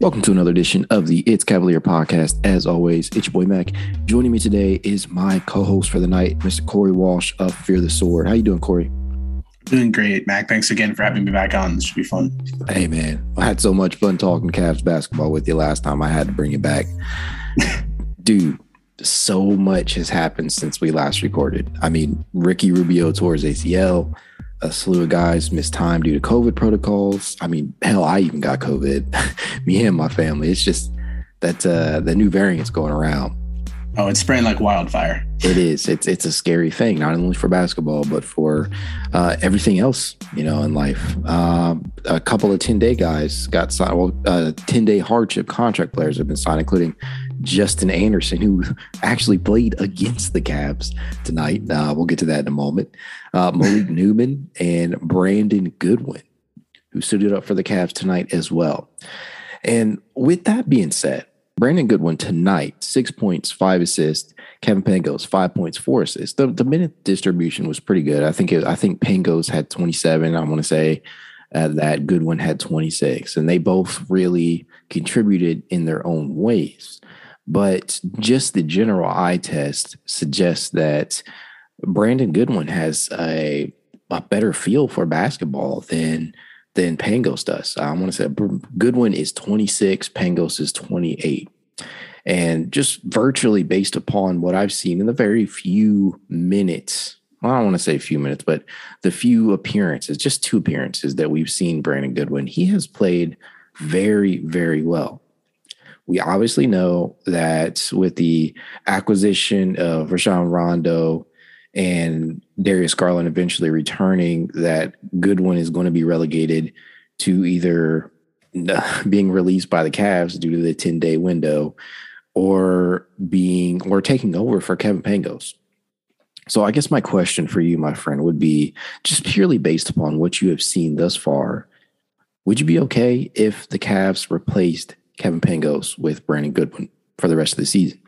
Welcome to another edition of the It's Cavalier podcast. As always, it's your boy Mac. Joining me today is my co-host for the night, Mr. Corey Walsh of Fear the Sword. How you doing, Corey? Doing great, Mac. Thanks again for having me back on. This should be fun. Hey, man. I had so much fun talking Cavs basketball with you last time. I had to bring you back. Dude, so much has happened since we last recorded. I mean, Ricky Rubio tore his ACL a slew of guys missed time due to COVID protocols. I mean, hell, I even got COVID. Me and my family. It's just that uh, the new variant's going around. Oh, it's spreading like wildfire. It is. It's it's a scary thing, not only for basketball, but for uh, everything else, you know, in life. Uh, a couple of ten day guys got signed. Well, uh, ten day hardship contract players have been signed, including Justin Anderson, who actually played against the Cavs tonight. Uh, we'll get to that in a moment. Uh, Malik Newman and Brandon Goodwin, who suited up for the Cavs tonight as well. And with that being said, Brandon Goodwin tonight, six points, five assists. Kevin Pangos, five points, four assists. The, the minute distribution was pretty good. I think it, I think Pangos had 27. I want to say uh, that Goodwin had 26, and they both really contributed in their own ways. But just the general eye test suggests that Brandon Goodwin has a a better feel for basketball than than Pangos does. I want to say Goodwin is 26, Pangos is 28. And just virtually based upon what I've seen in the very few minutes, well, I don't want to say a few minutes, but the few appearances, just two appearances that we've seen Brandon Goodwin, he has played very, very well. We obviously know that with the acquisition of Rajon Rondo and Darius Garland eventually returning, that Goodwin is going to be relegated to either being released by the Cavs due to the 10 day window or being or taking over for Kevin Pangos. So I guess my question for you, my friend, would be just purely based upon what you have seen thus far. Would you be okay if the Cavs replaced Kevin Pangos with Brandon Goodwin for the rest of the season.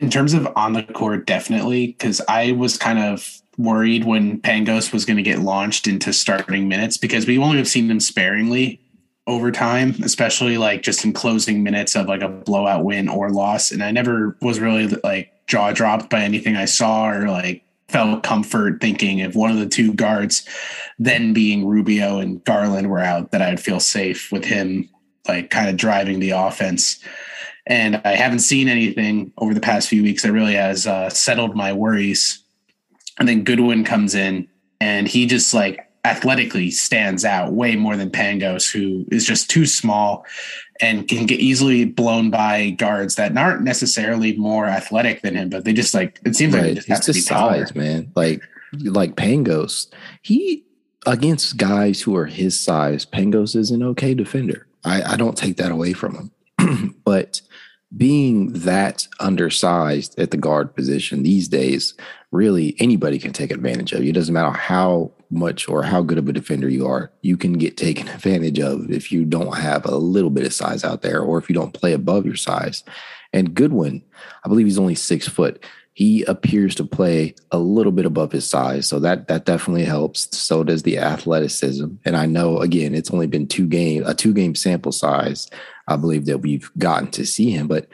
In terms of on the court, definitely, because I was kind of worried when Pangos was going to get launched into starting minutes because we only have seen them sparingly over time, especially like just in closing minutes of like a blowout win or loss. And I never was really like jaw dropped by anything I saw or like felt comfort thinking if one of the two guards, then being Rubio and Garland, were out, that I'd feel safe with him like kind of driving the offense. And I haven't seen anything over the past few weeks that really has uh, settled my worries. And then Goodwin comes in and he just like athletically stands out way more than Pangos, who is just too small and can get easily blown by guards that aren't necessarily more athletic than him, but they just like it seems right. like it just it's just size, man. Like like Pangos, he against guys who are his size, Pangos is an okay defender. I, I don't take that away from him. but being that undersized at the guard position these days, really anybody can take advantage of you. It doesn't matter how much or how good of a defender you are, you can get taken advantage of if you don't have a little bit of size out there or if you don't play above your size. And Goodwin, I believe he's only six foot he appears to play a little bit above his size so that that definitely helps. So does the athleticism. And i know again it's only been two game a two game sample size i believe that we've gotten to see him. But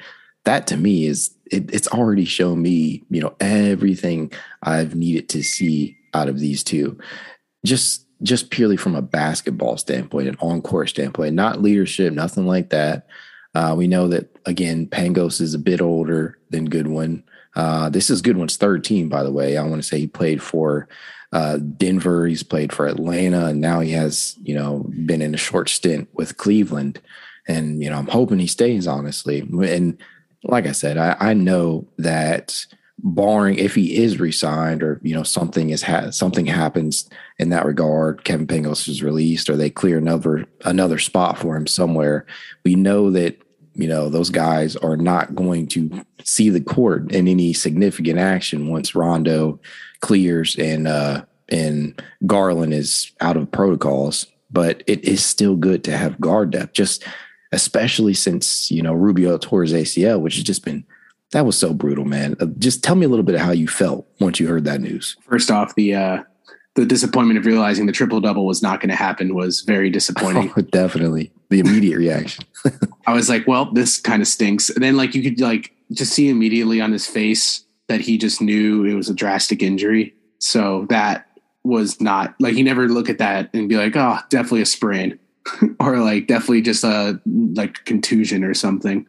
that to me is it, it's already shown me you know everything i've needed to see out of these two. Just just purely from a basketball standpoint an on-court standpoint not leadership nothing like that. Uh, we know that again pangos is a bit older than goodwin Uh, this is Goodwin's third team, by the way. I want to say he played for uh, Denver, he's played for Atlanta, and now he has, you know, been in a short stint with Cleveland. And, you know, I'm hoping he stays, honestly. And like I said, I, I know that barring if he is resigned or you know something is ha- something happens in that regard, Kevin Pangos is released or they clear another another spot for him somewhere. We know that you know those guys are not going to see the court in any significant action once Rondo clears and uh and Garland is out of protocols. But it is still good to have guard depth, just especially since you know Rubio tore his ACL, which has just been that was so brutal, man. Uh, just tell me a little bit of how you felt once you heard that news. First off, the uh, the disappointment of realizing the triple double was not going to happen was very disappointing. Oh, definitely, the immediate reaction. I was like, "Well, this kind of stinks." And then, like, you could like just see immediately on his face that he just knew it was a drastic injury. So that was not like he never look at that and be like, "Oh, definitely a sprain," or like definitely just a like contusion or something.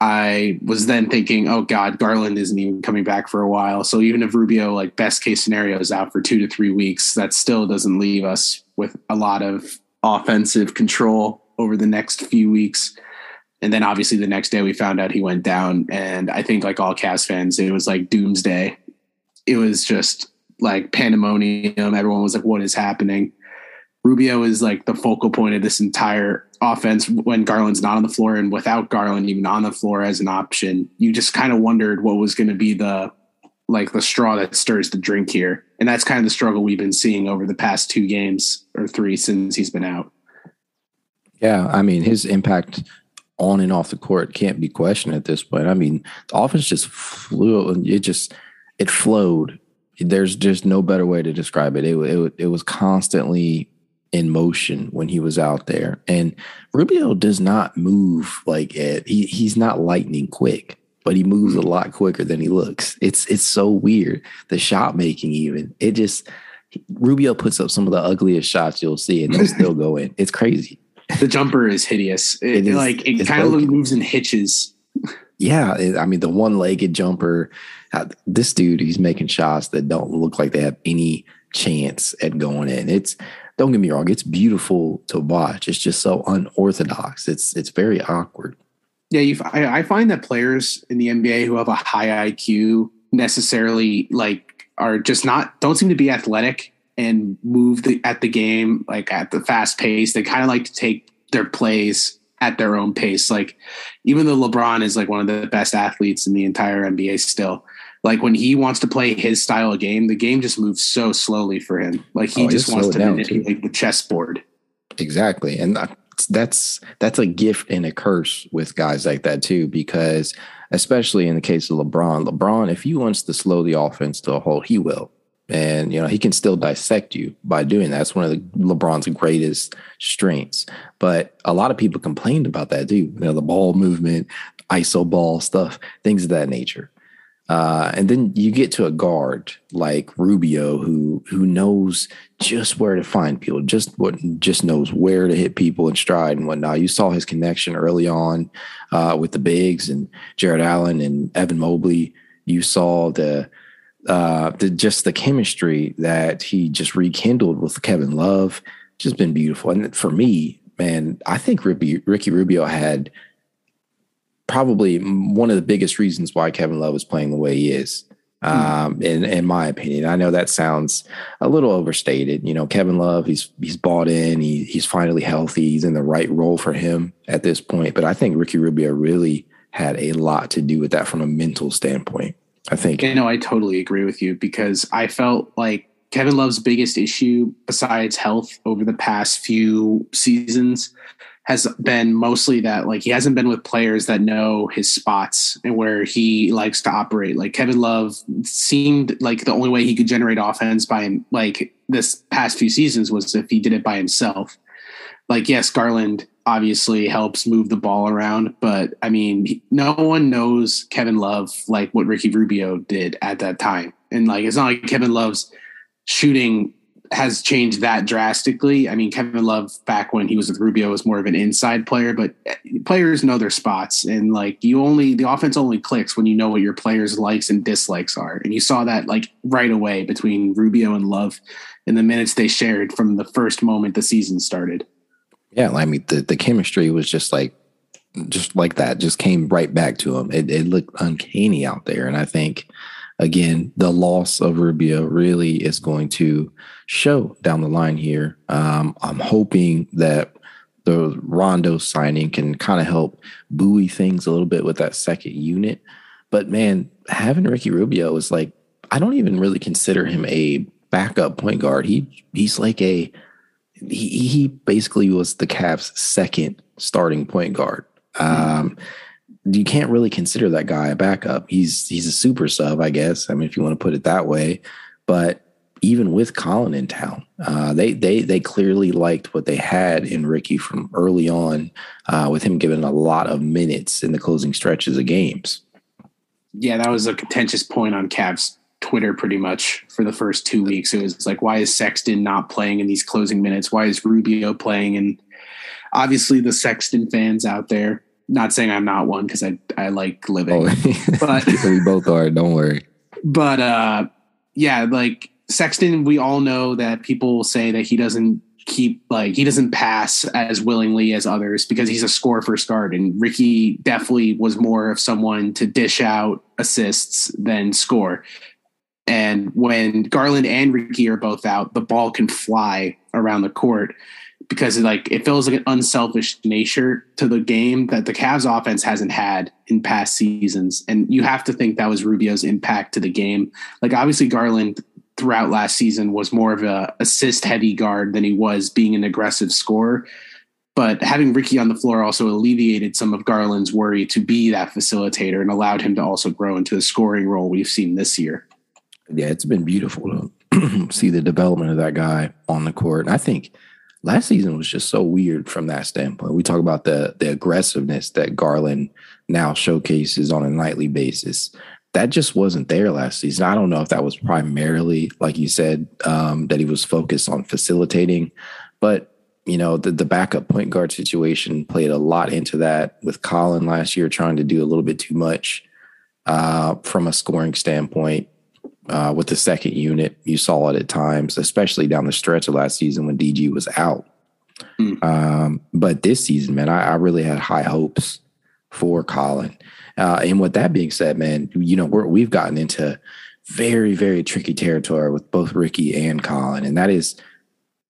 I was then thinking, oh God, Garland isn't even coming back for a while. So even if Rubio, like best case scenario, is out for two to three weeks, that still doesn't leave us with a lot of offensive control over the next few weeks. And then obviously the next day we found out he went down. And I think like all Cavs fans, it was like doomsday. It was just like pandemonium. Everyone was like, what is happening? Rubio is like the focal point of this entire offense when Garland's not on the floor and without Garland even on the floor as an option. You just kind of wondered what was going to be the like the straw that stirs the drink here. And that's kind of the struggle we've been seeing over the past two games or three since he's been out. Yeah, I mean his impact on and off the court can't be questioned at this point. I mean, the offense just flew it just it flowed. There's just no better way to describe it. It it, it was constantly in motion when he was out there. And Rubio does not move like it. He he's not lightning quick, but he moves a lot quicker than he looks. It's it's so weird. The shot making even. It just Rubio puts up some of the ugliest shots you'll see and they'll still go in. It's crazy. The jumper is hideous. It, it is, like it kind of moves in hitches. Yeah, it, I mean the one-legged jumper. Uh, this dude, he's making shots that don't look like they have any chance at going in. It's don't get me wrong, it's beautiful to watch. It's just so unorthodox. It's it's very awkward. Yeah, you, I, I find that players in the NBA who have a high IQ necessarily like are just not don't seem to be athletic and move the, at the game like at the fast pace. They kind of like to take their plays at their own pace. Like even though LeBron is like one of the best athletes in the entire NBA still, like when he wants to play his style of game, the game just moves so slowly for him. Like he oh, just wants to manipulate the chessboard. Exactly. And that's that's a gift and a curse with guys like that too, because especially in the case of LeBron, LeBron, if he wants to slow the offense to a halt, he will. And you know, he can still dissect you by doing that. That's one of the LeBron's greatest strengths. But a lot of people complained about that too. You know, the ball movement, ISO ball stuff, things of that nature. Uh, and then you get to a guard like Rubio, who who knows just where to find people, just what just knows where to hit people in stride and whatnot. You saw his connection early on uh, with the bigs and Jarrett Allen and Evan Mobley. You saw the uh, the just the chemistry that he just rekindled with Kevin Love. Just been beautiful, and for me, man, I think Ricky, Ricky Rubio had probably one of the biggest reasons why Kevin Love is playing the way he is. Hmm. Um, in in my opinion, I know that sounds a little overstated. You know, Kevin Love, he's he's bought in. He he's finally healthy. He's in the right role for him at this point. But I think Ricky Rubio really had a lot to do with that from a mental standpoint. I think. You know, I totally agree with you because I felt like Kevin Love's biggest issue, besides health, over the past few seasons, has been mostly that like he hasn't been with players that know his spots and where he likes to operate. Like Kevin Love seemed like the only way he could generate offense by like this past few seasons was if he did it by himself. Like yes, Garland obviously helps move the ball around, but I mean, no one knows Kevin Love like what Ricky Rubio did at that time. And like it's not like Kevin Love's shooting has changed that drastically. I mean, Kevin Love back when he was with Rubio was more of an inside player, but eh, players know their spots and like you only the offense only clicks when you know what your players' likes and dislikes are. And you saw that like right away between Rubio and Love in the minutes they shared from the first moment the season started. Yeah, I mean the the chemistry was just like just like that, just came right back to him. It, it looked uncanny out there, and I think again, the loss of Rubio really is going to show down the line here. Um, I'm hoping that the Rondo signing can kind of help buoy things a little bit with that second unit. But man, having Ricky Rubio is like, I don't even really consider him a backup point guard. He he's like a he, he basically was the Cavs' second starting point guard. Um, you can't really consider that guy a backup. He's he's a super sub, I guess. I mean, if you want to put it that way. But even with Collin in town, uh, they they they clearly liked what they had in Ricky from early on, uh, with him given a lot of minutes in the closing stretches of games. Yeah, that was a contentious point on Cavs Twitter pretty much for the first two weeks. It was like, why is Sexton not playing in these closing minutes? Why is Rubio playing? And obviously, the Sexton fans out there not saying I'm not one because I I like living, oh, but we both are. Don't worry. But uh, yeah, like Sexton, we all know that people say that he doesn't keep like he doesn't pass as willingly as others because he's a score first guard, and Ricky definitely was more of someone to dish out assists than score. And when Garland and Ricky are both out, the ball can fly around the court because like it feels like an unselfish nature to the game that the Cavs offense hasn't had in past seasons. And you have to think that was Rubio's impact to the game. Like obviously Garland throughout last season was more of a assist heavy guard than he was being an aggressive scorer. But having Ricky on the floor also alleviated some of Garland's worry to be that facilitator and allowed him to also grow into the scoring role we've seen this year. Yeah, it's been beautiful to see the development of that guy on the court. And I think – last season was just so weird from that standpoint. We talk about the the aggressiveness that Garland now showcases on a nightly basis. That just wasn't there last season. I don't know if that was primarily, like you said, um, that he was focused on facilitating, but you know the the backup point guard situation played a lot into that with Collin last year trying to do a little bit too much uh, from a scoring standpoint uh, with the second unit. You saw it at times, especially down the stretch of last season when DG was out. Mm. Um, but this season, man, I, I, really had high hopes for Collin. Uh, and with that being said, man, you know, we have gotten into very, very tricky territory with both Ricky and Collin, And that is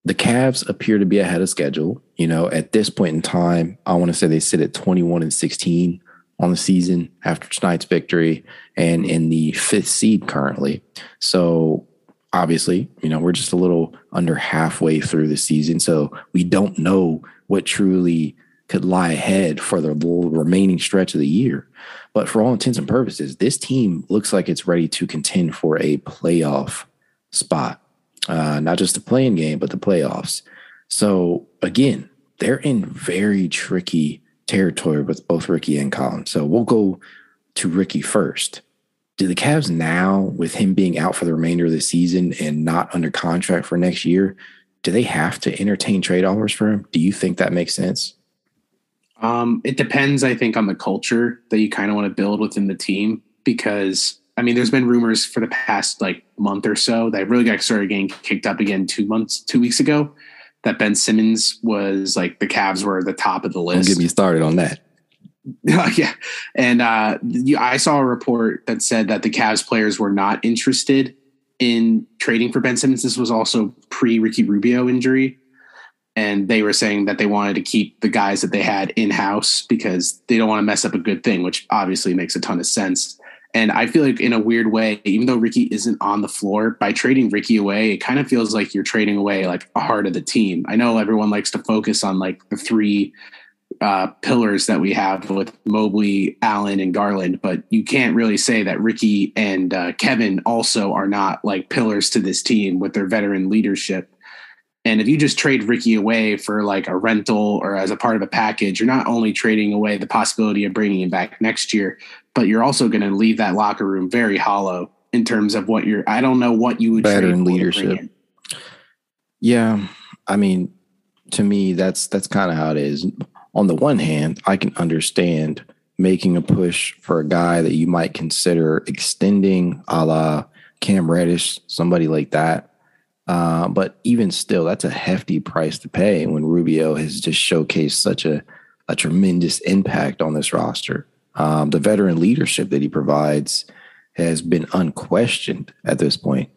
the Cavs appear to be ahead of schedule. You know, at this point in time, I want to say they sit at 21 and 16 on the season after tonight's victory and in the fifth seed currently. So obviously, you know, we're just a little under halfway through the season. So we don't know what truly could lie ahead for the remaining stretch of the year. But for all intents and purposes, this team looks like it's ready to contend for a playoff spot, uh, not just the playing game, but the playoffs. So again, they're in very tricky territory with both Ricky and Collin. So we'll go to Ricky first. Do the Cavs now, with him being out for the remainder of the season and not under contract for next year, do they have to entertain trade offers for him? Do you think that makes sense? Um, it depends, I think, on the culture that you kind of want to build within the team. Because I mean, there's been rumors for the past like month or so that really got started getting kicked up again two months, two weeks ago that Ben Simmons was like the Cavs were the top of the list. Don't get me started on that. yeah, and uh, I saw a report that said that the Cavs players were not interested in trading for Ben Simmons. This was also pre Ricky Rubio injury, and they were saying that they wanted to keep the guys that they had in house because they don't want to mess up a good thing, which obviously makes a ton of sense. And I feel like in a weird way, even though Ricky isn't on the floor, by trading Ricky away, it kind of feels like you're trading away like a heart of the team. I know everyone likes to focus on like the three uh, pillars that we have with Mobley, Allen, and Garland, but you can't really say that Ricky and uh, Kevin also are not like pillars to this team with their veteran leadership. And if you just trade Ricky away for like a rental or as a part of a package, you're not only trading away the possibility of bringing him back next year, but you're also going to leave that locker room very hollow in terms of what you're. I don't know what you would better in leadership. Yeah, I mean, to me, that's that's kind of how it is. On the one hand, I can understand making a push for a guy that you might consider extending, a la Cam Reddish, somebody like that. Uh, but even still, that's a hefty price to pay when Rubio has just showcased such a, a tremendous impact on this roster. Um, the veteran leadership that he provides has been unquestioned at this point.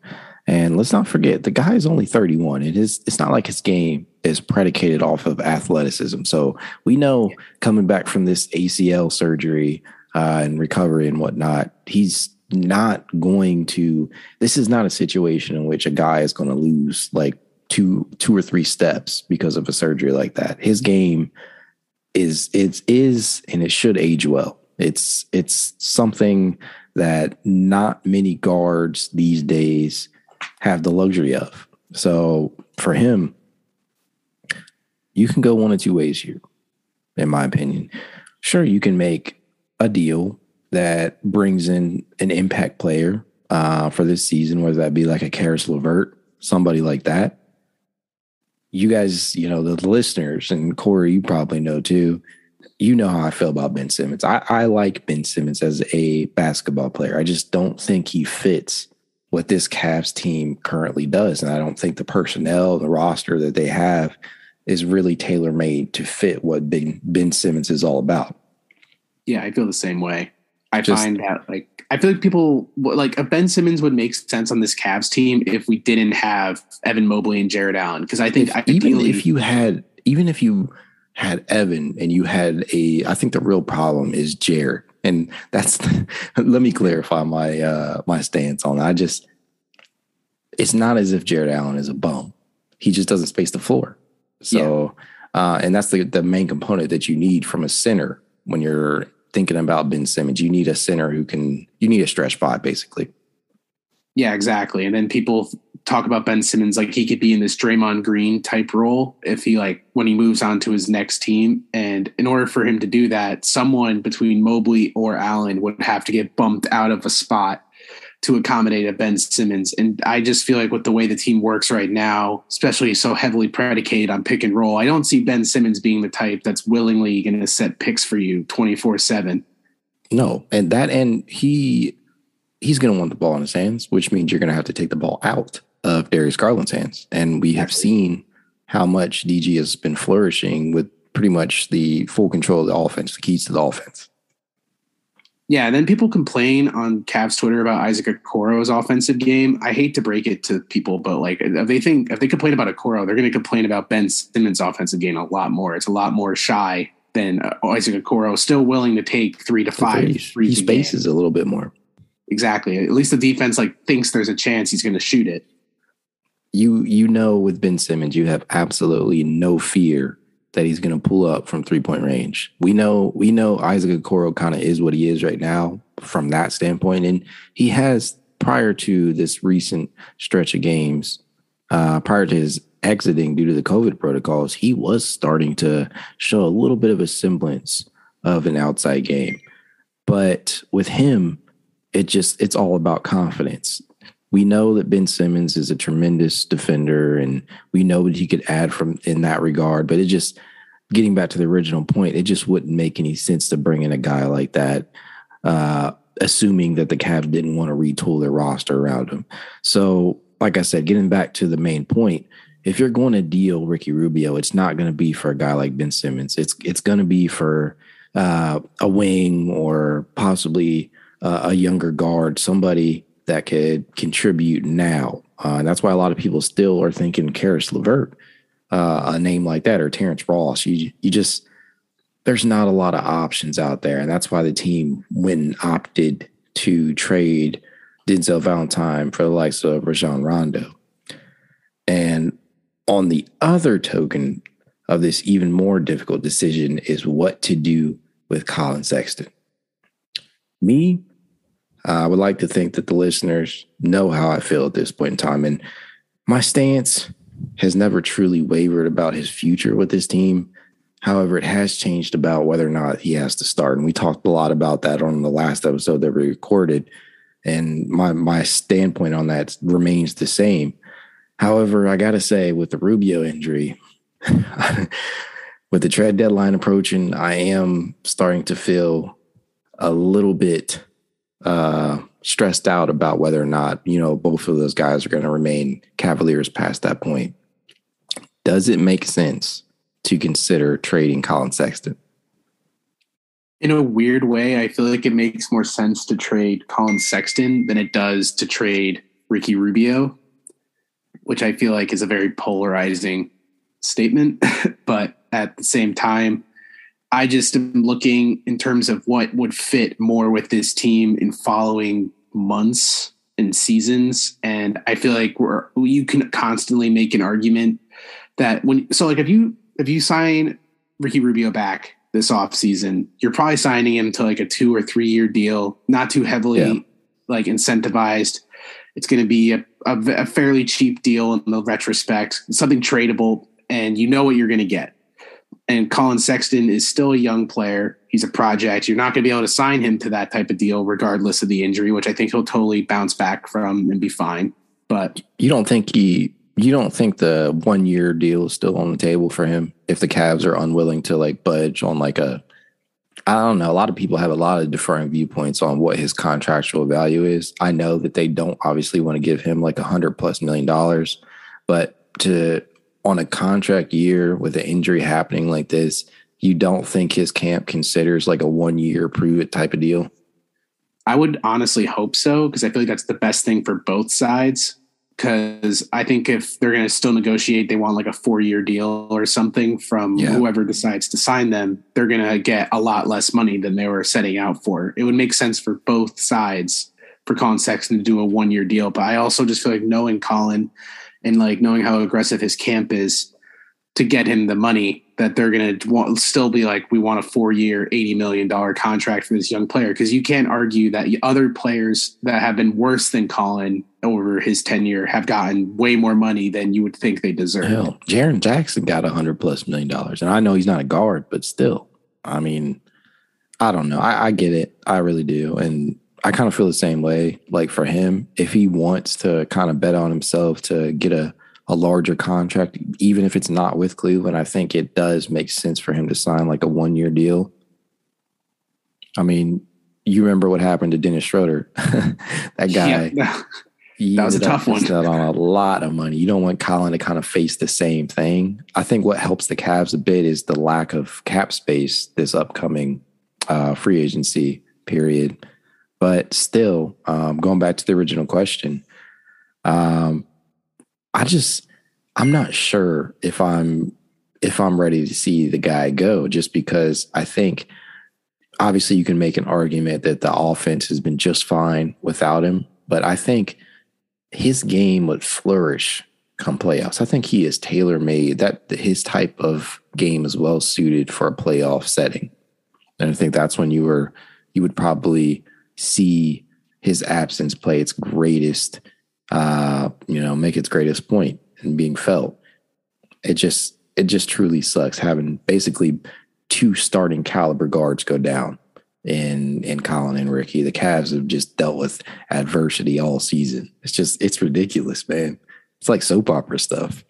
And let's not forget, the guy is only 31. It is it's not like his game is predicated off of athleticism. So we know coming back from this ACL surgery uh, and recovery and whatnot, he's not going to this is not a situation in which a guy is going to lose like two two or three steps because of a surgery like that. His game is it's is and it should age well. It's it's something that not many guards these days have the luxury of. So for him, you can go one of two ways here, in my opinion. Sure, you can make a deal that brings in an impact player uh, for this season, whether that be like a Caris LeVert, somebody like that. You guys, you know, the listeners and Corey, you probably know too. You know how I feel about Ben Simmons. I, I like Ben Simmons as a basketball player. I just don't think he fits what this Cavs team currently does. And I don't think the personnel, the roster that they have is really tailor made to fit what Ben, ben Simmons is all about. Yeah, I feel the same way. I Just, find that like I feel like people like a Ben Simmons would make sense on this Cavs team if we didn't have Evan Mobley and Jarrett Allen because I think if, even if you had even if you had Evan and you had a I think the real problem is Jarrett. and that's let me clarify my uh my stance on that. I just it's not as if Jarrett Allen is a bum. He just doesn't space the floor. So yeah. uh and that's the the main component that you need from a center when you're thinking about Ben Simmons. You need a center who can, you need a stretch five basically. Yeah, exactly. And then people talk about Ben Simmons like he could be in this Draymond Green type role if he like when he moves on to his next team. And in order for him to do that, someone between Mobley or Allen would have to get bumped out of a spot to accommodate a Ben Simmons. And I just feel like with the way the team works right now, especially so heavily predicated on pick and roll, I don't see Ben Simmons being the type that's willingly going to set picks for you 24 7. No. And that, and he, he's going to want the ball in his hands, which means you're going to have to take the ball out of Darius Garland's hands. And we have seen how much DG has been flourishing with pretty much the full control of the offense, the keys to the offense. Yeah, and then people complain on Cavs Twitter about Isaac Okoro's offensive game. I hate to break it to people, but like if they think if they complain about Okoro, they're going to complain about Ben Simmons' offensive game a lot more. It's a lot more shy than uh, Isaac Okoro, still willing to take three to five. He spaces a little bit more. Exactly. At least the defense like thinks there's a chance he's going to shoot it. You you know with Ben Simmons, you have absolutely no fear that he's going to pull up from three point range. We know we know Isaac Okoro kind of is what he is right now from that standpoint, and he has prior to this recent stretch of games, uh, prior to his exiting due to the COVID protocols, he was starting to show a little bit of a semblance of an outside game. But with him, it just it's all about confidence we know that Ben Simmons is a tremendous defender and we know what he could add from in that regard, but it just getting back to the original point, it just wouldn't make any sense to bring in a guy like that, uh, assuming that the Cavs didn't want to retool their roster around him. So, like I said, getting back to the main point, if you're going to deal Ricky Rubio, it's not going to be for a guy like Ben Simmons. It's it's going to be for uh, a wing or possibly uh, a younger guard, somebody that could contribute now. Uh, and that's why a lot of people still are thinking Caris LeVert, uh, a name like that, or Terrence Ross. You you just there's not a lot of options out there, and that's why the team went and opted to trade Denzel Valentine for the likes of Rajon Rondo. And on the other token of this even more difficult decision is what to do with Collin Sexton. Me, Uh, I would like to think that the listeners know how I feel at this point in time. And my stance has never truly wavered about his future with this team. However, it has changed about whether or not he has to start. And we talked a lot about that on the last episode that we recorded. And my my standpoint on that remains the same. However, I got to say, with the Rubio injury, with the trade deadline approaching, I am starting to feel a little bit uh, stressed out about whether or not, you know, both of those guys are going to remain Cavaliers past that point. Does it make sense to consider trading Collin Sexton? In a weird way, I feel like it makes more sense to trade Collin Sexton than it does to trade Ricky Rubio, which I feel like is a very polarizing statement. but at the same time, I just am looking in terms of what would fit more with this team in following months and seasons. And I feel like we're you can constantly make an argument that when so like if you if you sign Ricky Rubio back this offseason, you're probably signing him to like a two or three year deal, not too heavily yeah. like incentivized. It's going to be a, a, a fairly cheap deal in the retrospect, something tradable, and you know what you're going to get and Colin Sexton is still a young player. He's a project. You're not going to be able to sign him to that type of deal, regardless of the injury, which I think he'll totally bounce back from and be fine. But you don't think he, you don't think the one year deal is still on the table for him if the Cavs are unwilling to like budge on like a, I don't know. A lot of people have a lot of differing viewpoints on what his contractual value is. I know that they don't obviously want to give him like a hundred plus million dollars, but to on a contract year with an injury happening like this, you don't think his camp considers like a one year prove it type of deal? I would honestly hope so because I feel like that's the best thing for both sides. Because I think if they're going to still negotiate, they want like a four year deal or something from yeah. whoever decides to sign them, they're going to get a lot less money than they were setting out for. It would make sense for both sides for Collin Sexton to do a one year deal. But I also just feel like knowing Collin, and like knowing how aggressive his camp is to get him the money that they're going to still be like, we want a four year, $80 million contract for this young player. Because you can't argue that other players that have been worse than Collin over his tenure have gotten way more money than you would think they deserve. Hell, Jaren Jackson got a hundred plus million dollars. And I know he's not a guard, but still, I mean, I don't know. I, I get it. I really do. And I kind of feel the same way. Like for him, if he wants to kind of bet on himself to get a, a larger contract, even if it's not with Cleveland, I think it does make sense for him to sign like a one year deal. I mean, you remember what happened to Dennis Schroeder? that guy. Yeah, that was a tough one. on a lot of money. You don't want Collin to kind of face the same thing. I think what helps the Cavs a bit is the lack of cap space this upcoming uh, free agency period but still, um, going back to the original question, um, I just I'm not sure if I'm if I'm ready to see the guy go, just because I think obviously you can make an argument that the offense has been just fine without him, but I think his game would flourish come playoffs. I think he is tailor made. That his type of game is well suited for a playoff setting, and I think that's when you were you would probably see his absence play its greatest, uh, you know, make its greatest point and being felt. It just, it just truly sucks having basically two starting caliber guards go down in in Collin and Ricky. The Cavs have just dealt with adversity all season. It's just, it's ridiculous, man. It's like soap opera stuff.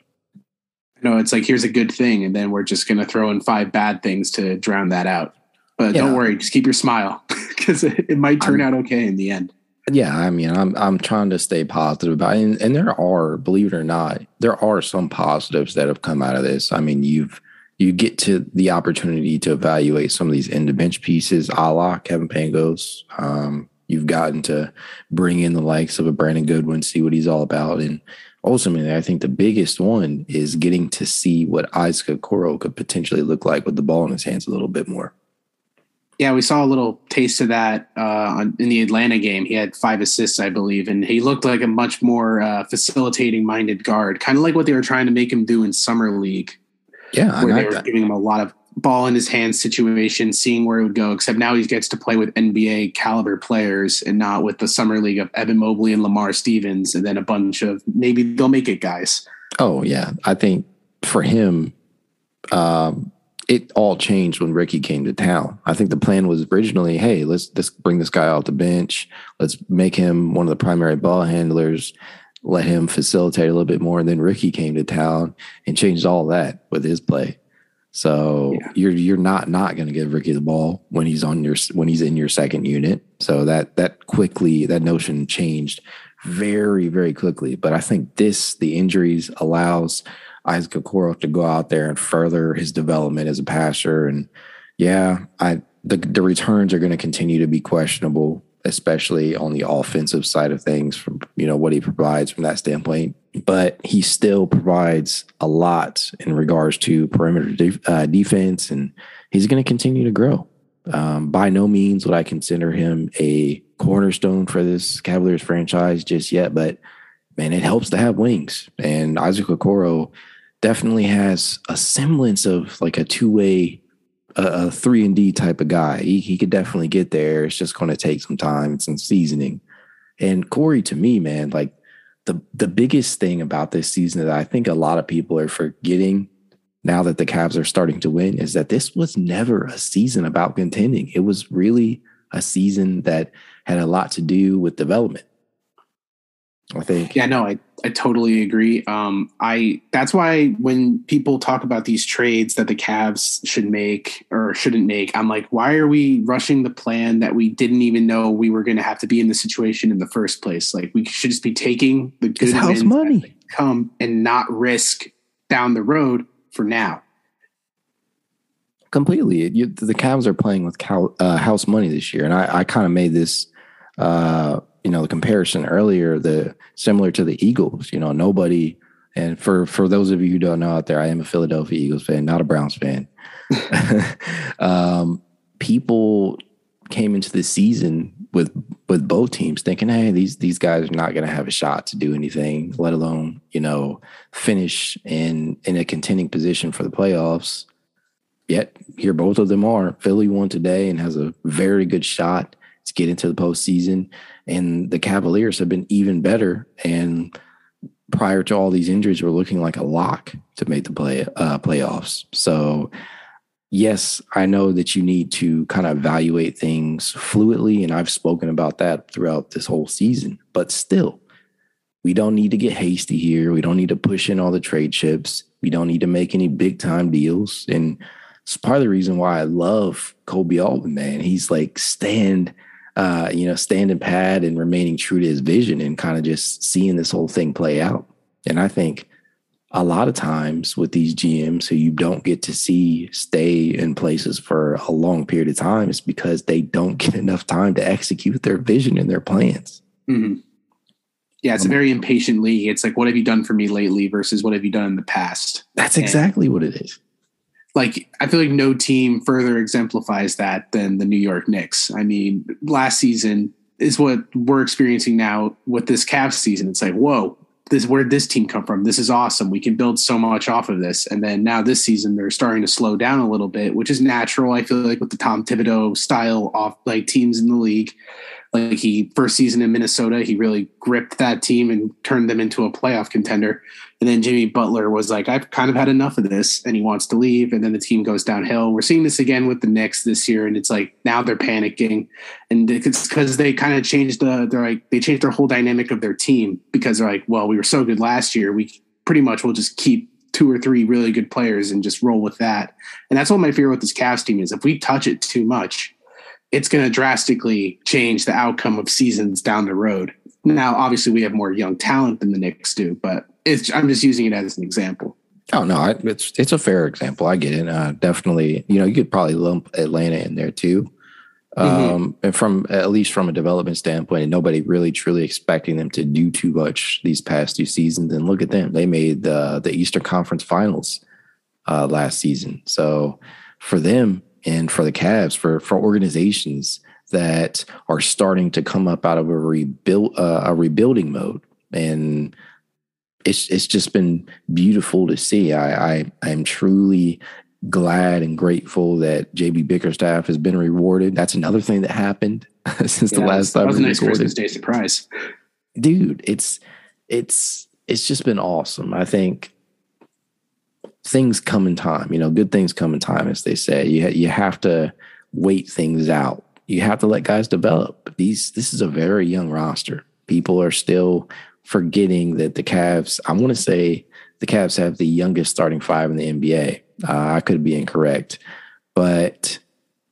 No, it's like here's a good thing, and then we're just gonna throw in five bad things to drown that out. But yeah. don't worry, just keep your smile because it, it, might turn I'm, out okay in the end. Yeah, I mean, I'm I'm trying to stay positive about it. And, and there are, believe it or not, there are some positives that have come out of this. I mean, you've you get to the opportunity to evaluate some of these end of bench pieces, a la Kevin Pangos. Um, you've gotten to bring in the likes of a Brandon Goodwin, see what he's all about. And ultimately, I think the biggest one is getting to see what Isaac Okoro could potentially look like with the ball in his hands a little bit more. Yeah, we saw a little taste of that uh, in the Atlanta game. He had five assists, I believe, and he looked like a much more uh, facilitating minded guard, kind of like what they were trying to make him do in summer league. Yeah, where they were that. giving him a lot of ball in his hands situation, seeing where it would go. Except now he gets to play with NBA caliber players and not with the summer league of Evan Mobley and Lamar Stevens, and then a bunch of maybe they'll make it guys. Oh yeah, I think for him, um, it all changed when Ricky came to town. I think the plan was originally, hey, let's let's bring this guy off the bench. Let's make him one of the primary ball handlers. let him facilitate a little bit more. And then Ricky came to town and changed all that with his play. So yeah. you're you're not not going to give Ricky the ball when he's on your when he's in your second unit. So that that quickly that notion changed very very quickly. But I think this the injuries allows Isaac Okoro to go out there and further his development as a passer. And yeah, I the the returns are going to continue to be questionable especially on the offensive side of things from you know what he provides from that standpoint. But he still provides a lot in regards to perimeter de- uh, defense and he's going to continue to grow. Um, by no means would i consider him a cornerstone for this cavaliers franchise just yet but man it helps to have wings. And isaac okoro definitely has a semblance of like a two-way a, a three and D type of guy. He, he could definitely get there. It's just going to take some time and some seasoning. And Corey, to me, man, like the the biggest thing about this season that I think a lot of people are forgetting now that the Cavs are starting to win is that this was never a season about contending. It was really a season that had a lot to do with development. I think. Yeah, no, I, I totally agree. Um, I that's why when people talk about these trades that the Cavs should make or shouldn't make, I'm like, why are we rushing the plan that we didn't even know we were going to have to be in the situation in the first place? Like, we should just be taking the good house money come and not risk down the road for now. Completely, you, the Cavs are playing with cow, uh, house money this year, and I, I kind of made this. Uh, you know the comparison earlier the similar to the eagles you know nobody and for for those of you who don't know out there i am a philadelphia eagles fan not a browns fan. Um, people came into the season with with both teams thinking hey these these guys are not going to have a shot to do anything let alone you know finish in in a contending position for the playoffs. Yet here both of them are. Philly won today and has a very good shot to get into the postseason and the Cavaliers have been even better. And prior to all these injuries, were looking like a lock to make the play uh, playoffs. So, yes, I know that you need to kind of evaluate things fluidly, and I've spoken about that throughout this whole season. But still, we don't need to get hasty here. We don't need to push in all the trade chips. We don't need to make any big time deals. And it's part of the reason why I love Koby Altman, man. He's like stand uh, you know, standing pat and remaining true to his vision and kind of just seeing this whole thing play out. And I think a lot of times with these GMs who you don't get to see stay in places for a long period of time is because they don't get enough time to execute their vision and their plans. Mm-hmm. Yeah, it's a um, very impatient league. It's like, what have you done for me lately versus what have you done in the past? That's exactly and, what it is like I feel like no team further exemplifies that than the New York Knicks. I mean, last season is what we're experiencing now with this Cavs season. It's like, whoa, this where did this team come from? This is awesome. We can build so much off of this. And then now this season they're starting to slow down a little bit, which is natural. I feel like with the Tom Thibodeau style off like teams in the league. Like he first season in Minnesota, he really gripped that team and turned them into a playoff contender. And then Jimmy Butler was like, I've kind of had enough of this, and he wants to leave. And then the team goes downhill. We're seeing this again with the Knicks this year, and it's like now they're panicking, and it's because they kind of changed the they're like they changed their whole dynamic of their team because they're like, well, we were so good last year, we pretty much will just keep two or three really good players and just roll with that. And that's what my fear with this Cavs team is: if we touch it too much, it's going to drastically change the outcome of seasons down the road. Now, obviously, we have more young talent than the Knicks do, but it's I'm just using it as an example. Oh no, I, it's it's a fair example. I get it. Uh, definitely, you know, you could probably lump Atlanta in there too. Mm-hmm. Um, and from at least from a development standpoint, and nobody really truly expecting them to do too much these past two seasons. And look at them; they made the the Eastern Conference Finals uh, last season. So for them, and for the Cavs, for for organizations that are starting to come up out of a rebuild uh, a rebuilding mode, and it's it's just been beautiful to see. I I am truly glad and grateful that JB Bickerstaff has been rewarded. That's another thing that happened since yeah, the last time. That was a nice Christmas Day surprise, dude. It's it's it's just been awesome. I think things come in time. You know, good things come in time, as they say. You you have to wait things out. You have to let guys develop. These this is a very young roster. People are still forgetting that the Cavs, I want to say the Cavs have the youngest starting five in the NBA. Uh, I could be incorrect, but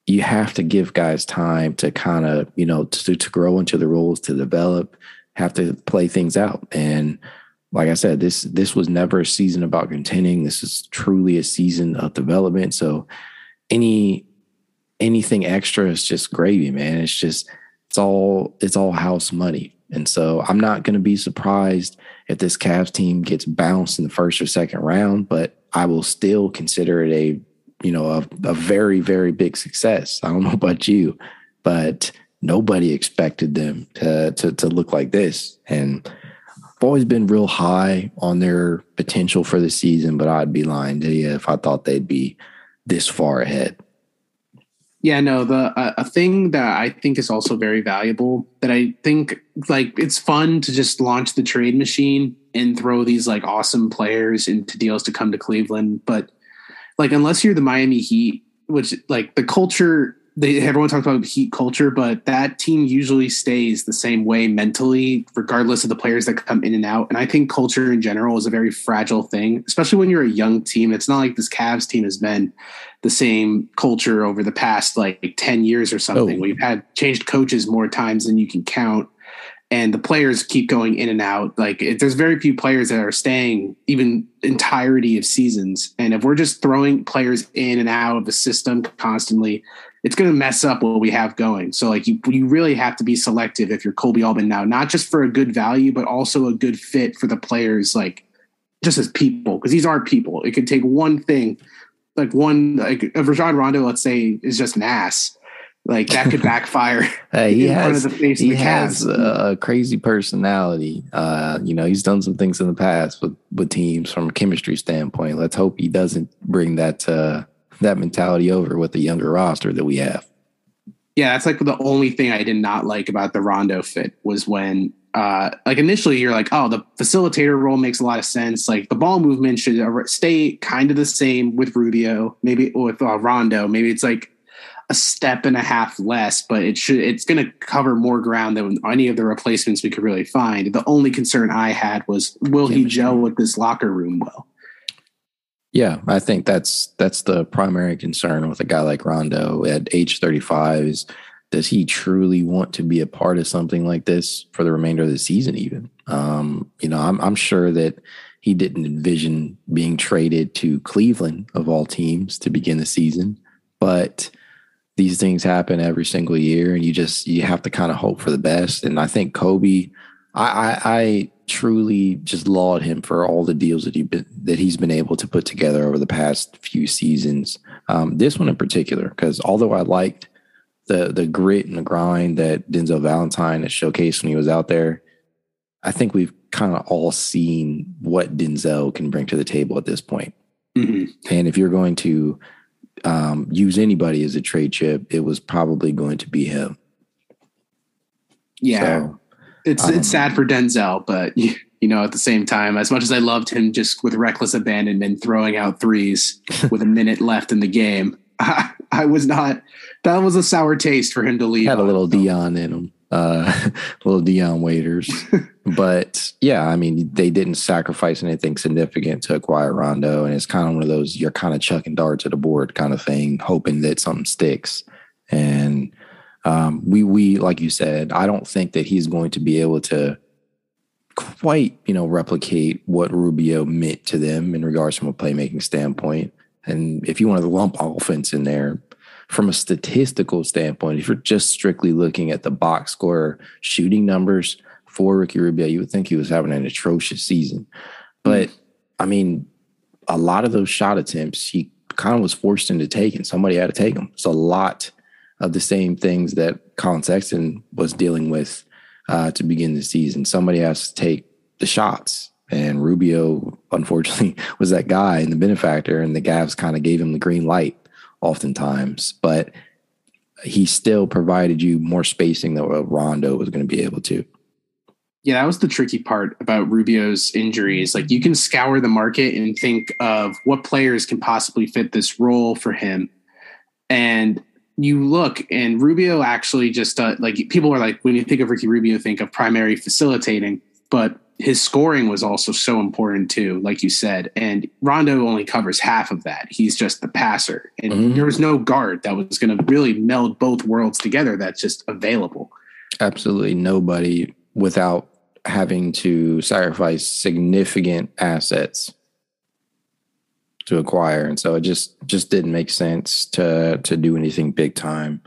you have to give guys time to kind of, you know, to, to grow into the roles, to develop, have to play things out. And like I said, this this was never a season about contending. This is truly a season of development. So any anything extra is just gravy, man. It's just it's all it's all house money. And so I'm not going to be surprised if this Cavs team gets bounced in the first or second round, but I will still consider it a you know, a, a very, very big success. I don't know about you, but nobody expected them to, to, to look like this. And I've always been real high on their potential for the season, but I'd be lying to you if I thought they'd be this far ahead. Yeah, no, the uh, a thing that I think is also very valuable that I think like it's fun to just launch the trade machine and throw these like awesome players into deals to come to Cleveland, but like unless you're the Miami Heat, which like the culture they everyone talks about heat culture, but that team usually stays the same way mentally, regardless of the players that come in and out. And I think culture in general is a very fragile thing, especially when you're a young team. It's not like this Cavs team has been the same culture over the past like 10 years or something. Oh. We've had changed coaches more times than you can count and the players keep going in and out. Like it, there's very few players that are staying even entirety of seasons. And if we're just throwing players in and out of the system constantly, it's going to mess up what we have going. So like you, you really have to be selective if you're Koby Altman now, not just for a good value, but also a good fit for the players, like just as people, because these are people. It could take one thing, like one, like if Rajon Rondo, let's say, is just an ass like that could backfire. hey, he has he has a crazy personality. Uh, you know, he's done some things in the past with with teams from a chemistry standpoint. Let's hope he doesn't bring that uh, that mentality over with the younger roster that we have. Yeah, that's like the only thing I did not like about the Rondo fit was when uh, like initially you're like, oh, the facilitator role makes a lot of sense. Like the ball movement should stay kind of the same with Rubio, maybe with uh, Rondo. Maybe it's like a step and a half less, but it should it's going to cover more ground than any of the replacements we could really find. The only concern I had was will he gel with this locker room well? Yeah, I think that's that's the primary concern with a guy like Rondo at age 35 is does he truly want to be a part of something like this for the remainder of the season even? Um, you know, I'm I'm sure that he didn't envision being traded to Cleveland of all teams to begin the season, but these things happen every single year and you just you have to kind of hope for the best and i think Koby I, I, I truly just laud him for all the deals that he been that he's been able to put together over the past few seasons um, this one in particular because although i liked the the grit and the grind that denzel valentine has showcased when he was out there i think we've kind of all seen what denzel can bring to the table at this point mm-hmm. and if you're going to um, use anybody as a trade chip, it was probably going to be him. Yeah, so, it's it's sad for Denzel, but you, you know, at the same time, as much as I loved him, just with reckless abandonment, throwing out threes with a minute left in the game, I, I, was not. That was a sour taste for him to leave. Had a little Dion in him, uh, little Dion waiters. but yeah, I mean, they didn't sacrifice anything significant to acquire Rondo, and it's kind of one of those you're kind of chucking darts at a board kind of thing, hoping that something sticks. And um, we we like you said, I don't think that he's going to be able to quite you know replicate what Rubio meant to them in regards from a playmaking standpoint. And if you wanted to lump offense in there, from a statistical standpoint, if you're just strictly looking at the box score shooting numbers, for Ricky Rubio, you would think he was having an atrocious season. But I mean, a lot of those shot attempts, he kind of was forced into taking. Somebody had to take them. It's a lot of the same things that Collin Sexton was dealing with uh, to begin the season. Somebody has to take the shots. And Rubio, unfortunately, was that guy and the benefactor, and the Cavs kind of gave him the green light oftentimes. But he still provided you more spacing than Rondo was going to be able to. Yeah, that was the tricky part about Rubio's injuries. Like you can scour the market and think of what players can possibly fit this role for him. And you look and Rubio actually just uh, like people are like when you think of Ricky Rubio think of primary facilitating, but his scoring was also so important too, like you said. And Rondo only covers half of that. He's just the passer. And mm-hmm. there was no guard that was going to really meld both worlds together that's just available. Absolutely nobody without having to sacrifice significant assets to acquire. And so it just just didn't make sense to to do anything big time.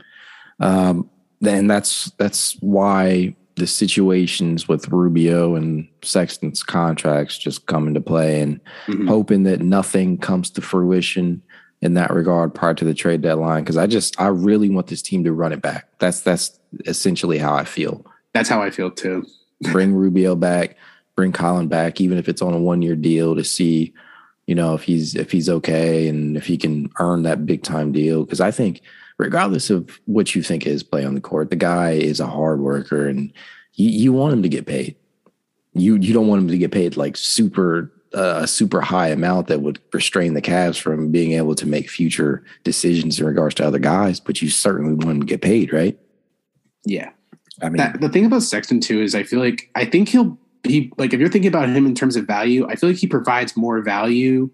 Um, then that's that's why the situations with Rubio and Sexton's contracts just come into play and mm-hmm. hoping that nothing comes to fruition in that regard prior to the trade deadline. Cause I just, I really want this team to run it back. That's, that's essentially how I feel. That's how I feel too. bring Rubio back, bring Collin back, even if it's on a one year deal to see, you know, if he's, if he's okay and if he can earn that big time deal. Cause I think, regardless of what you think is play on the court, the guy is a hard worker and you, you want him to get paid. You you don't want him to get paid like super uh, a super high amount that would restrain the Cavs from being able to make future decisions in regards to other guys, but you certainly want him to get paid, right? Yeah. I mean, that, the thing about Sexton too is I feel like I think he'll be like if you're thinking about him in terms of value, I feel like he provides more value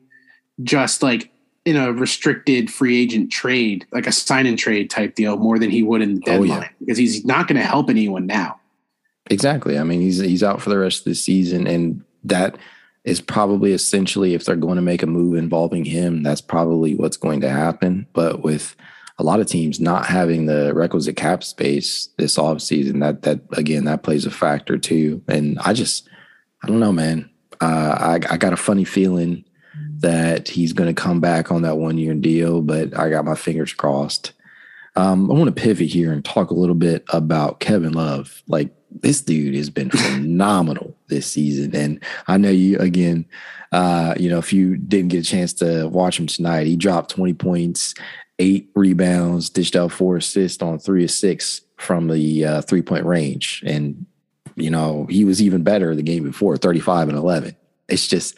just like in a restricted free agent trade, like a sign and trade type deal, more than he would in the deadline oh, yeah. because he's not going to help anyone now. Exactly. I mean, he's he's out for the rest of the season, and that is probably essentially if they're going to make a move involving him, that's probably what's going to happen. But with a lot of teams not having the requisite cap space this offseason, that that again that plays a factor too. And I just I don't know, man. Uh, I I got a funny feeling that he's going to come back on that one year deal, but I got my fingers crossed. Um, I want to pivot here and talk a little bit about Kevin Love. Like this dude has been phenomenal this season, and I know you again. Uh, you know, if you didn't get a chance to watch him tonight, he dropped twenty points, eight rebounds, dished out four assists on three of six from the uh, three point range, and you know he was even better the game before, thirty five and eleven. It's just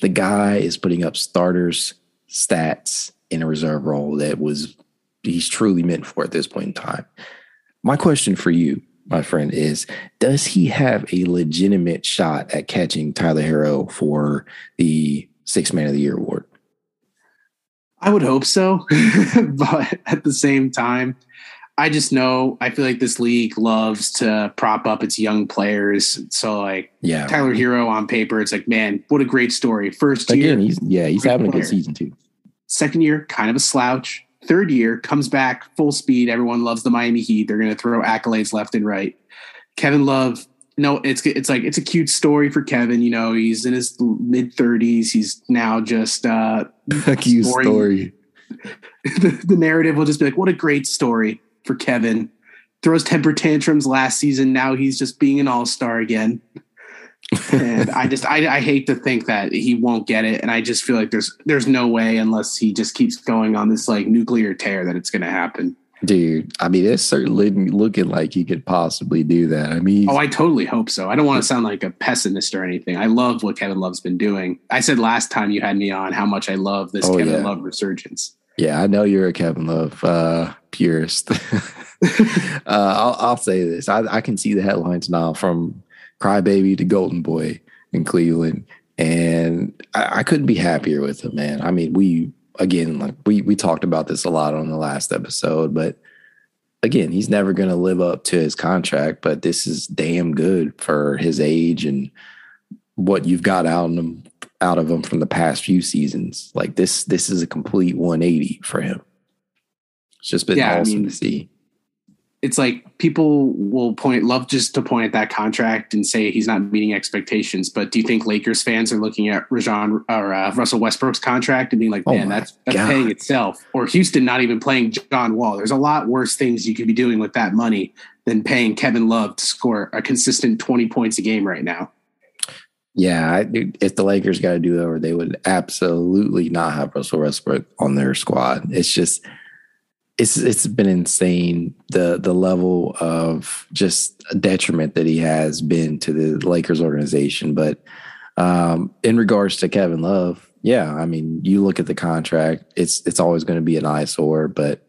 the guy is putting up starters stats in a reserve role that was he's truly meant for at this point in time. My question for you, my friend, is does he have a legitimate shot at catching Tyler Herro for the six man of the year award? I would hope so. but at the same time, I just know I feel like this league loves to prop up its young players. So like yeah, Tyler Herro on paper, it's like, man, what a great story. First Again, year, he's yeah, he's having a good season too. Second year, kind of a slouch. Third year, comes back full speed. Everyone loves the Miami Heat. They're gonna throw accolades left and right. Kevin Love, no, it's it's like it's a cute story for Kevin. You know, he's in his mid thirties. He's now just uh a cute story. the, the narrative will just be like, what a great story for Kevin. Throws temper tantrums last season. Now he's just being an all star again. and I just I, I hate to think that he won't get it, and I just feel like there's there's no way unless he just keeps going on this like nuclear tear that it's going to happen. Dude, I mean, it's certainly looking like he could possibly do that. I mean, oh, I totally hope so. I don't want to sound like a pessimist or anything. I love what Kevin Love's been doing. I said last time you had me on how much I love this oh, Kevin yeah. Love resurgence. Yeah, I know you're a Kevin Love uh, purist. uh, I'll, I'll, say this: I, I, can see the headlines now from Crybaby to Golden Boy in Cleveland, and I, I, couldn't be happier with him, man. I mean, we again, like we we talked about this a lot on the last episode, but again, he's never going to live up to his contract. But this is damn good for his age and what you've got out of him out of him from the past few seasons. Like this, this is a complete 180 for him. It's just been yeah, awesome I mean, to see. It's like people will point love just to point at that contract and say he's not meeting expectations. But do you think Lakers fans are looking at Rajon or uh, Russell Westbrook's contract and being like, oh man, oh that's that's God. paying itself? Or Houston not even playing John Wall? There's a lot worse things you could be doing with that money than paying Kevin Love to score a consistent 20 points a game right now. Yeah, if the Lakers got to do over, they would absolutely not have Russell Westbrook on their squad. It's just it's it's been insane the the level of just detriment that he has been to the Lakers organization. But um, in regards to Kevin Love, yeah, I mean, you look at the contract; it's it's always going to be an eyesore. But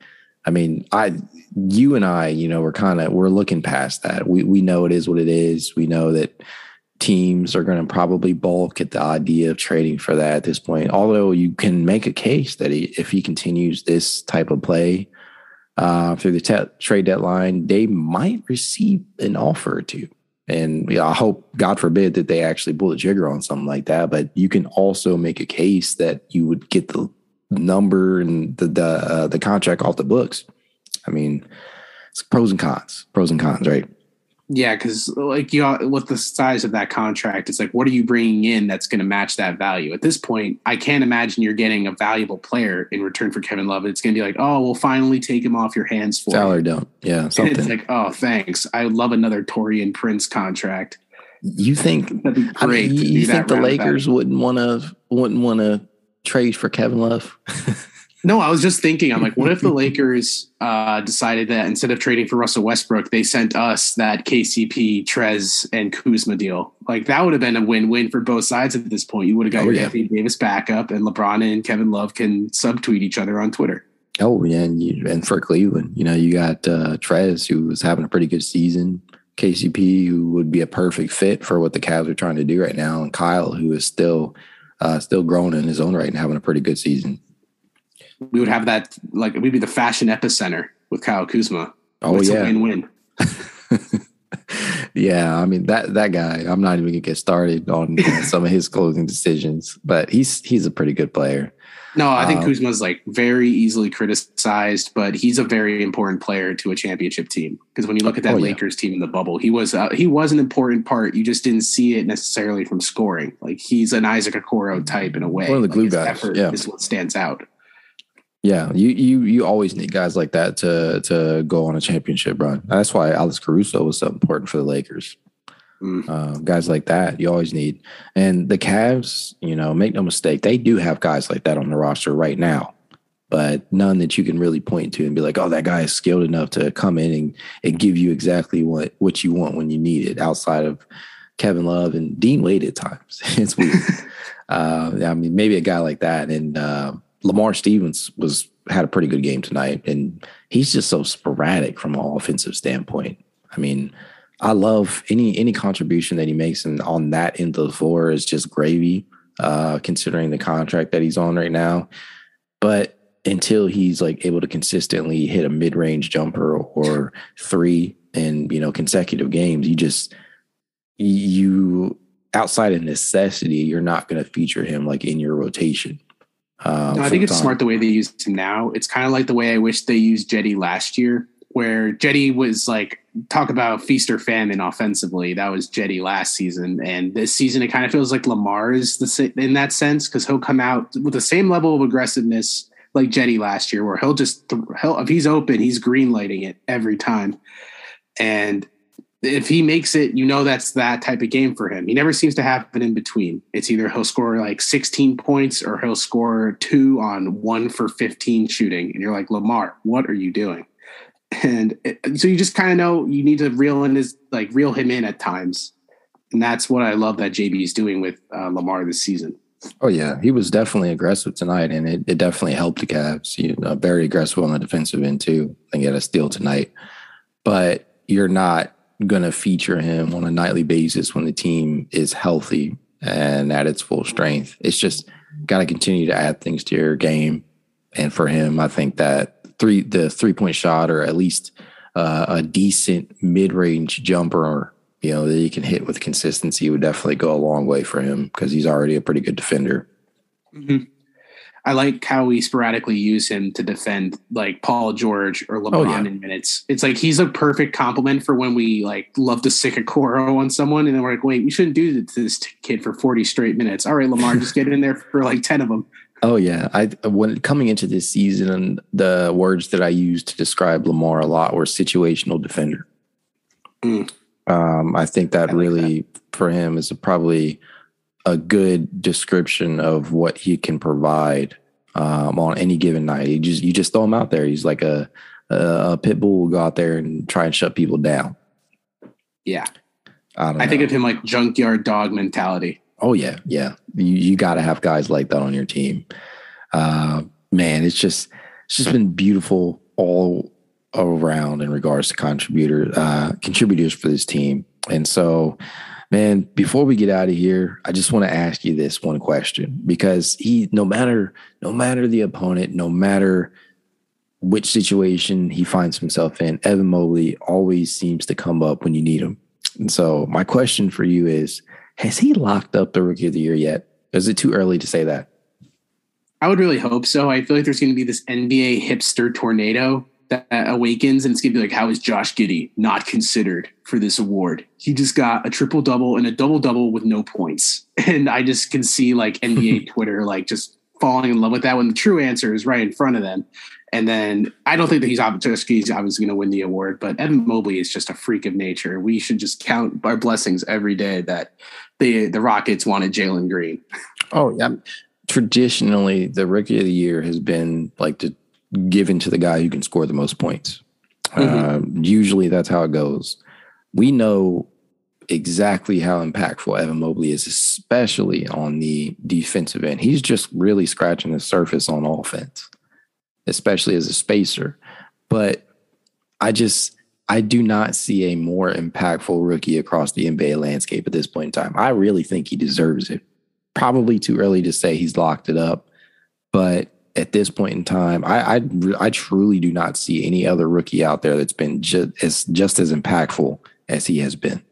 I mean, I you and I, you know, we're kind of we're looking past that. We we know it is what it is. We know that teams are going to probably balk at the idea of trading for that at this point. Although you can make a case that he, if he continues this type of play uh, through the trade deadline, they might receive an offer or two. And I hope, God forbid, that they actually pull the trigger on something like that. But you can also make a case that you would get the number and the the, uh, the contract off the books. I mean, it's pros and cons, pros and cons, right? Yeah, because like you know, with the size of that contract, it's like, what are you bringing in that's going to match that value? At this point, I can't imagine you're getting a valuable player in return for Kevin Love. It's going to be like, oh, we'll finally take him off your hands for salary dump. Yeah, something. And it's like, oh, thanks. I love another Taurean Prince contract. You think? That'd be great. I mean, you, you think the Lakers wouldn't want to wouldn't want to trade for Kevin Love? No, I was just thinking, I'm like, what if the Lakers uh, decided that instead of trading for Russell Westbrook, they sent us that KCP, Trez, and Kuzma deal? Like that would have been a win-win for both sides at this point. You would have got oh, your yeah. Anthony Davis backup, and LeBron and Kevin Love can subtweet each other on Twitter. Oh yeah, and, you, and for Cleveland, you know, you got uh, Trez, who was having a pretty good season. KCP, who would be a perfect fit for what the Cavs are trying to do right now, and Kyle, who is still uh, still growing in his own right and having a pretty good season we would have that like we'd be the fashion epicenter with Kyle Kuzma. Oh it's yeah, win-win. yeah, I mean that that guy. I'm not even gonna get started on some of his clothing decisions, but he's he's a pretty good player. No, I think um, Kuzma's like very easily criticized, but he's a very important player to a championship team. Because when you look at that oh, Lakers team in the bubble, he was uh, he was an important part. You just didn't see it necessarily from scoring. Like he's an Isaac Okoro type in a way. One of the glue like guys. Effort yeah. is what stands out. Yeah, you you you always need guys like that to to go on a championship run. That's why Alex Caruso was so important for the Lakers. Mm. Uh, guys like that you always need. And the Cavs, you know, make no mistake, they do have guys like that on the roster right now, but none that you can really point to and be like, oh, that guy is skilled enough to come in and, and give you exactly what what you want when you need it. Outside of Kevin Love and Dean Wade at times, it's weird. uh, I mean, maybe a guy like that and. Uh, Lamar Stevens was had a pretty good game tonight, and he's just so sporadic from an offensive standpoint. I mean, I love any any contribution that he makes, and on that end of the floor is just gravy, uh, considering the contract that he's on right now. But until he's like able to consistently hit a mid range jumper or three in you know consecutive games, you just you outside of necessity, you're not going to feature him like in your rotation. Uh, no, I think it's time. smart the way they use him now. It's kind of like the way I wish they used Jetty last year, where Jetty was like talk about feast or famine offensively. That was Jetty last season, and this season it kind of feels like Lamar is the in that sense because he'll come out with the same level of aggressiveness like Jetty last year, where he'll just he'll, if he's open, he's green lighting it every time, and if he makes it, you know that's that type of game for him. He never seems to have it in between. It's either he'll score like 16 points or he'll score two on one for 15 shooting. And you're like, Lamar, what are you doing? And it, so you just kind of know you need to reel in his like reel him in at times. And that's what I love that JB is doing with uh, Lamar this season. Oh yeah, he was definitely aggressive tonight, and it, it definitely helped the Cavs. You know, very aggressive on the defensive end too. And get a steal tonight, but you're not going to feature him on a nightly basis when the team is healthy and at its full strength. It's just got to continue to add things to your game. And for him, I think that three the three point shot or at least uh, a decent mid range jumper, you know, that he can hit with consistency would definitely go a long way for him because he's already a pretty good defender. Mm-hmm. I like how we sporadically use him to defend like Paul George or LeBron oh, yeah. in minutes. It's like he's a perfect compliment for when we like love to sic a Coro on someone, and then we're like, wait, we shouldn't do this to this kid for forty straight minutes. All right, Lamar, just get in there for like ten of them. Oh yeah, I when coming into this season, the words that I used to describe Lamar a lot were situational defender. Mm. Um, I think that I like really that. for him is probably a good description of what he can provide um, on any given night. You just you just throw him out there. He's like a a, pit bull will go out there and try and shut people down. Yeah, I, I think of him like junkyard dog mentality. Oh yeah, yeah. You you got to have guys like that on your team. Uh, man, it's just it's just been beautiful all around in regards to contributor uh, contributors for this team, and so Man, before we get out of here, I just want to ask you this one question because he, no matter, no matter the opponent, no matter which situation he finds himself in, Evan Mobley always seems to come up when you need him. And so, my question for you is: Has he locked up the Rookie of the Year yet? Is it too early to say that? I would really hope so. I feel like there's going to be this NBA hipster tornado that awakens, and it's going to be like, how is Josh Giddey not considered for this award? He just got a triple double and a double double with no points, and I just can see like NBA Twitter like just falling in love with that when the true answer is right in front of them. And then I don't think that he's obviously obviously going to win the award, but Evan Mobley is just a freak of nature. We should just count our blessings every day that the the Rockets wanted Jalen Green. Oh yeah, traditionally the Rookie of the Year has been like to given to the guy who can score the most points. Mm-hmm. Uh, usually that's how it goes. We know exactly how impactful Evan Mobley is, especially on the defensive end. He's just really scratching the surface on offense, especially as a spacer. But I just I do not see a more impactful rookie across the NBA landscape at this point in time. I really think he deserves it. Probably too early to say he's locked it up, but at this point in time, I, I, I truly do not see any other rookie out there that's been just as just as impactful as he has been.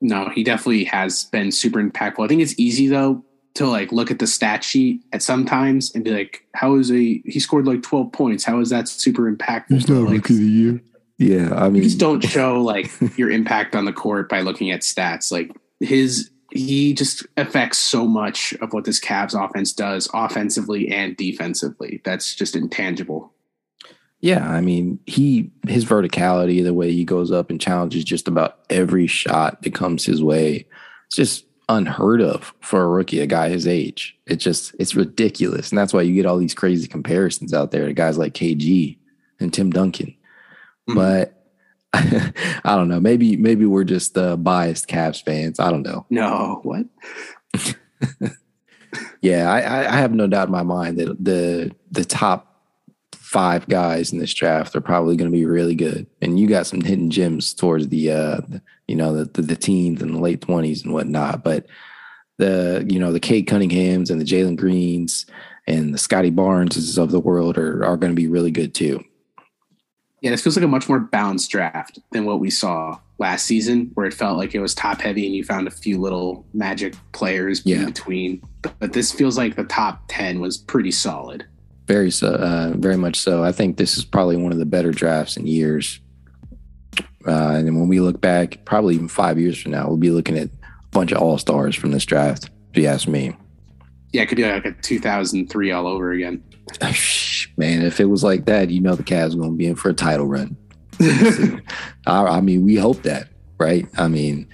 No, he definitely has been super impactful. I think it's easy though to like look at the stat sheet at sometimes and be like, how is he? He scored like twelve points. How is that super impactful? He's not like, rookie of the year. Yeah, I mean, you just don't show like your impact on the court by looking at stats. Like his he just affects so much of what this Cavs offense does offensively and defensively. That's just intangible. Yeah, I mean, he his verticality, the way he goes up and challenges just about every shot that comes his way, it's just unheard of for a rookie, a guy his age. It's just it's ridiculous, and that's why you get all these crazy comparisons out there to guys like KG and Tim Duncan. Mm-hmm. But I don't know. Maybe maybe we're just uh, biased Cavs fans. I don't know. No, what? yeah, I, I have no doubt in my mind that the the top five guys in this draft are probably going to be really good. And you got some hidden gems towards the, uh, the you know, the, the, the teens and the late twenties and whatnot. But the, you know, the Cade Cunninghams and the Jalen Greens and the Scotty Barneses of the world are, are going to be really good too. Yeah, this feels like a much more balanced draft than what we saw last season, where it felt like it was top heavy and you found a few little magic players yeah. between. But, but this feels like the top 10 was pretty solid. Very so, uh, very much so. I think this is probably one of the better drafts in years. Uh, and when we look back, probably even five years from now, we'll be looking at a bunch of all stars from this draft. If you ask me. Yeah, it could be like a 2003 all over again. Man, if it was like that, you know the Cavs are going to be in for a title run. I, I, mean, we hope that, right? I mean,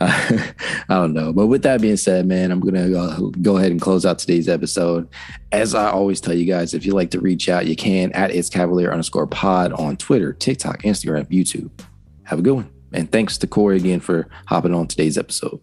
uh, I don't know. But with that being said, man, I'm going to uh, go ahead and close out today's episode. As I always tell you guys, if you'd like to reach out, you can at It's Cavalier underscore pod on Twitter, TikTok, Instagram, YouTube. Have a good one. And thanks to Corey again for hopping on today's episode.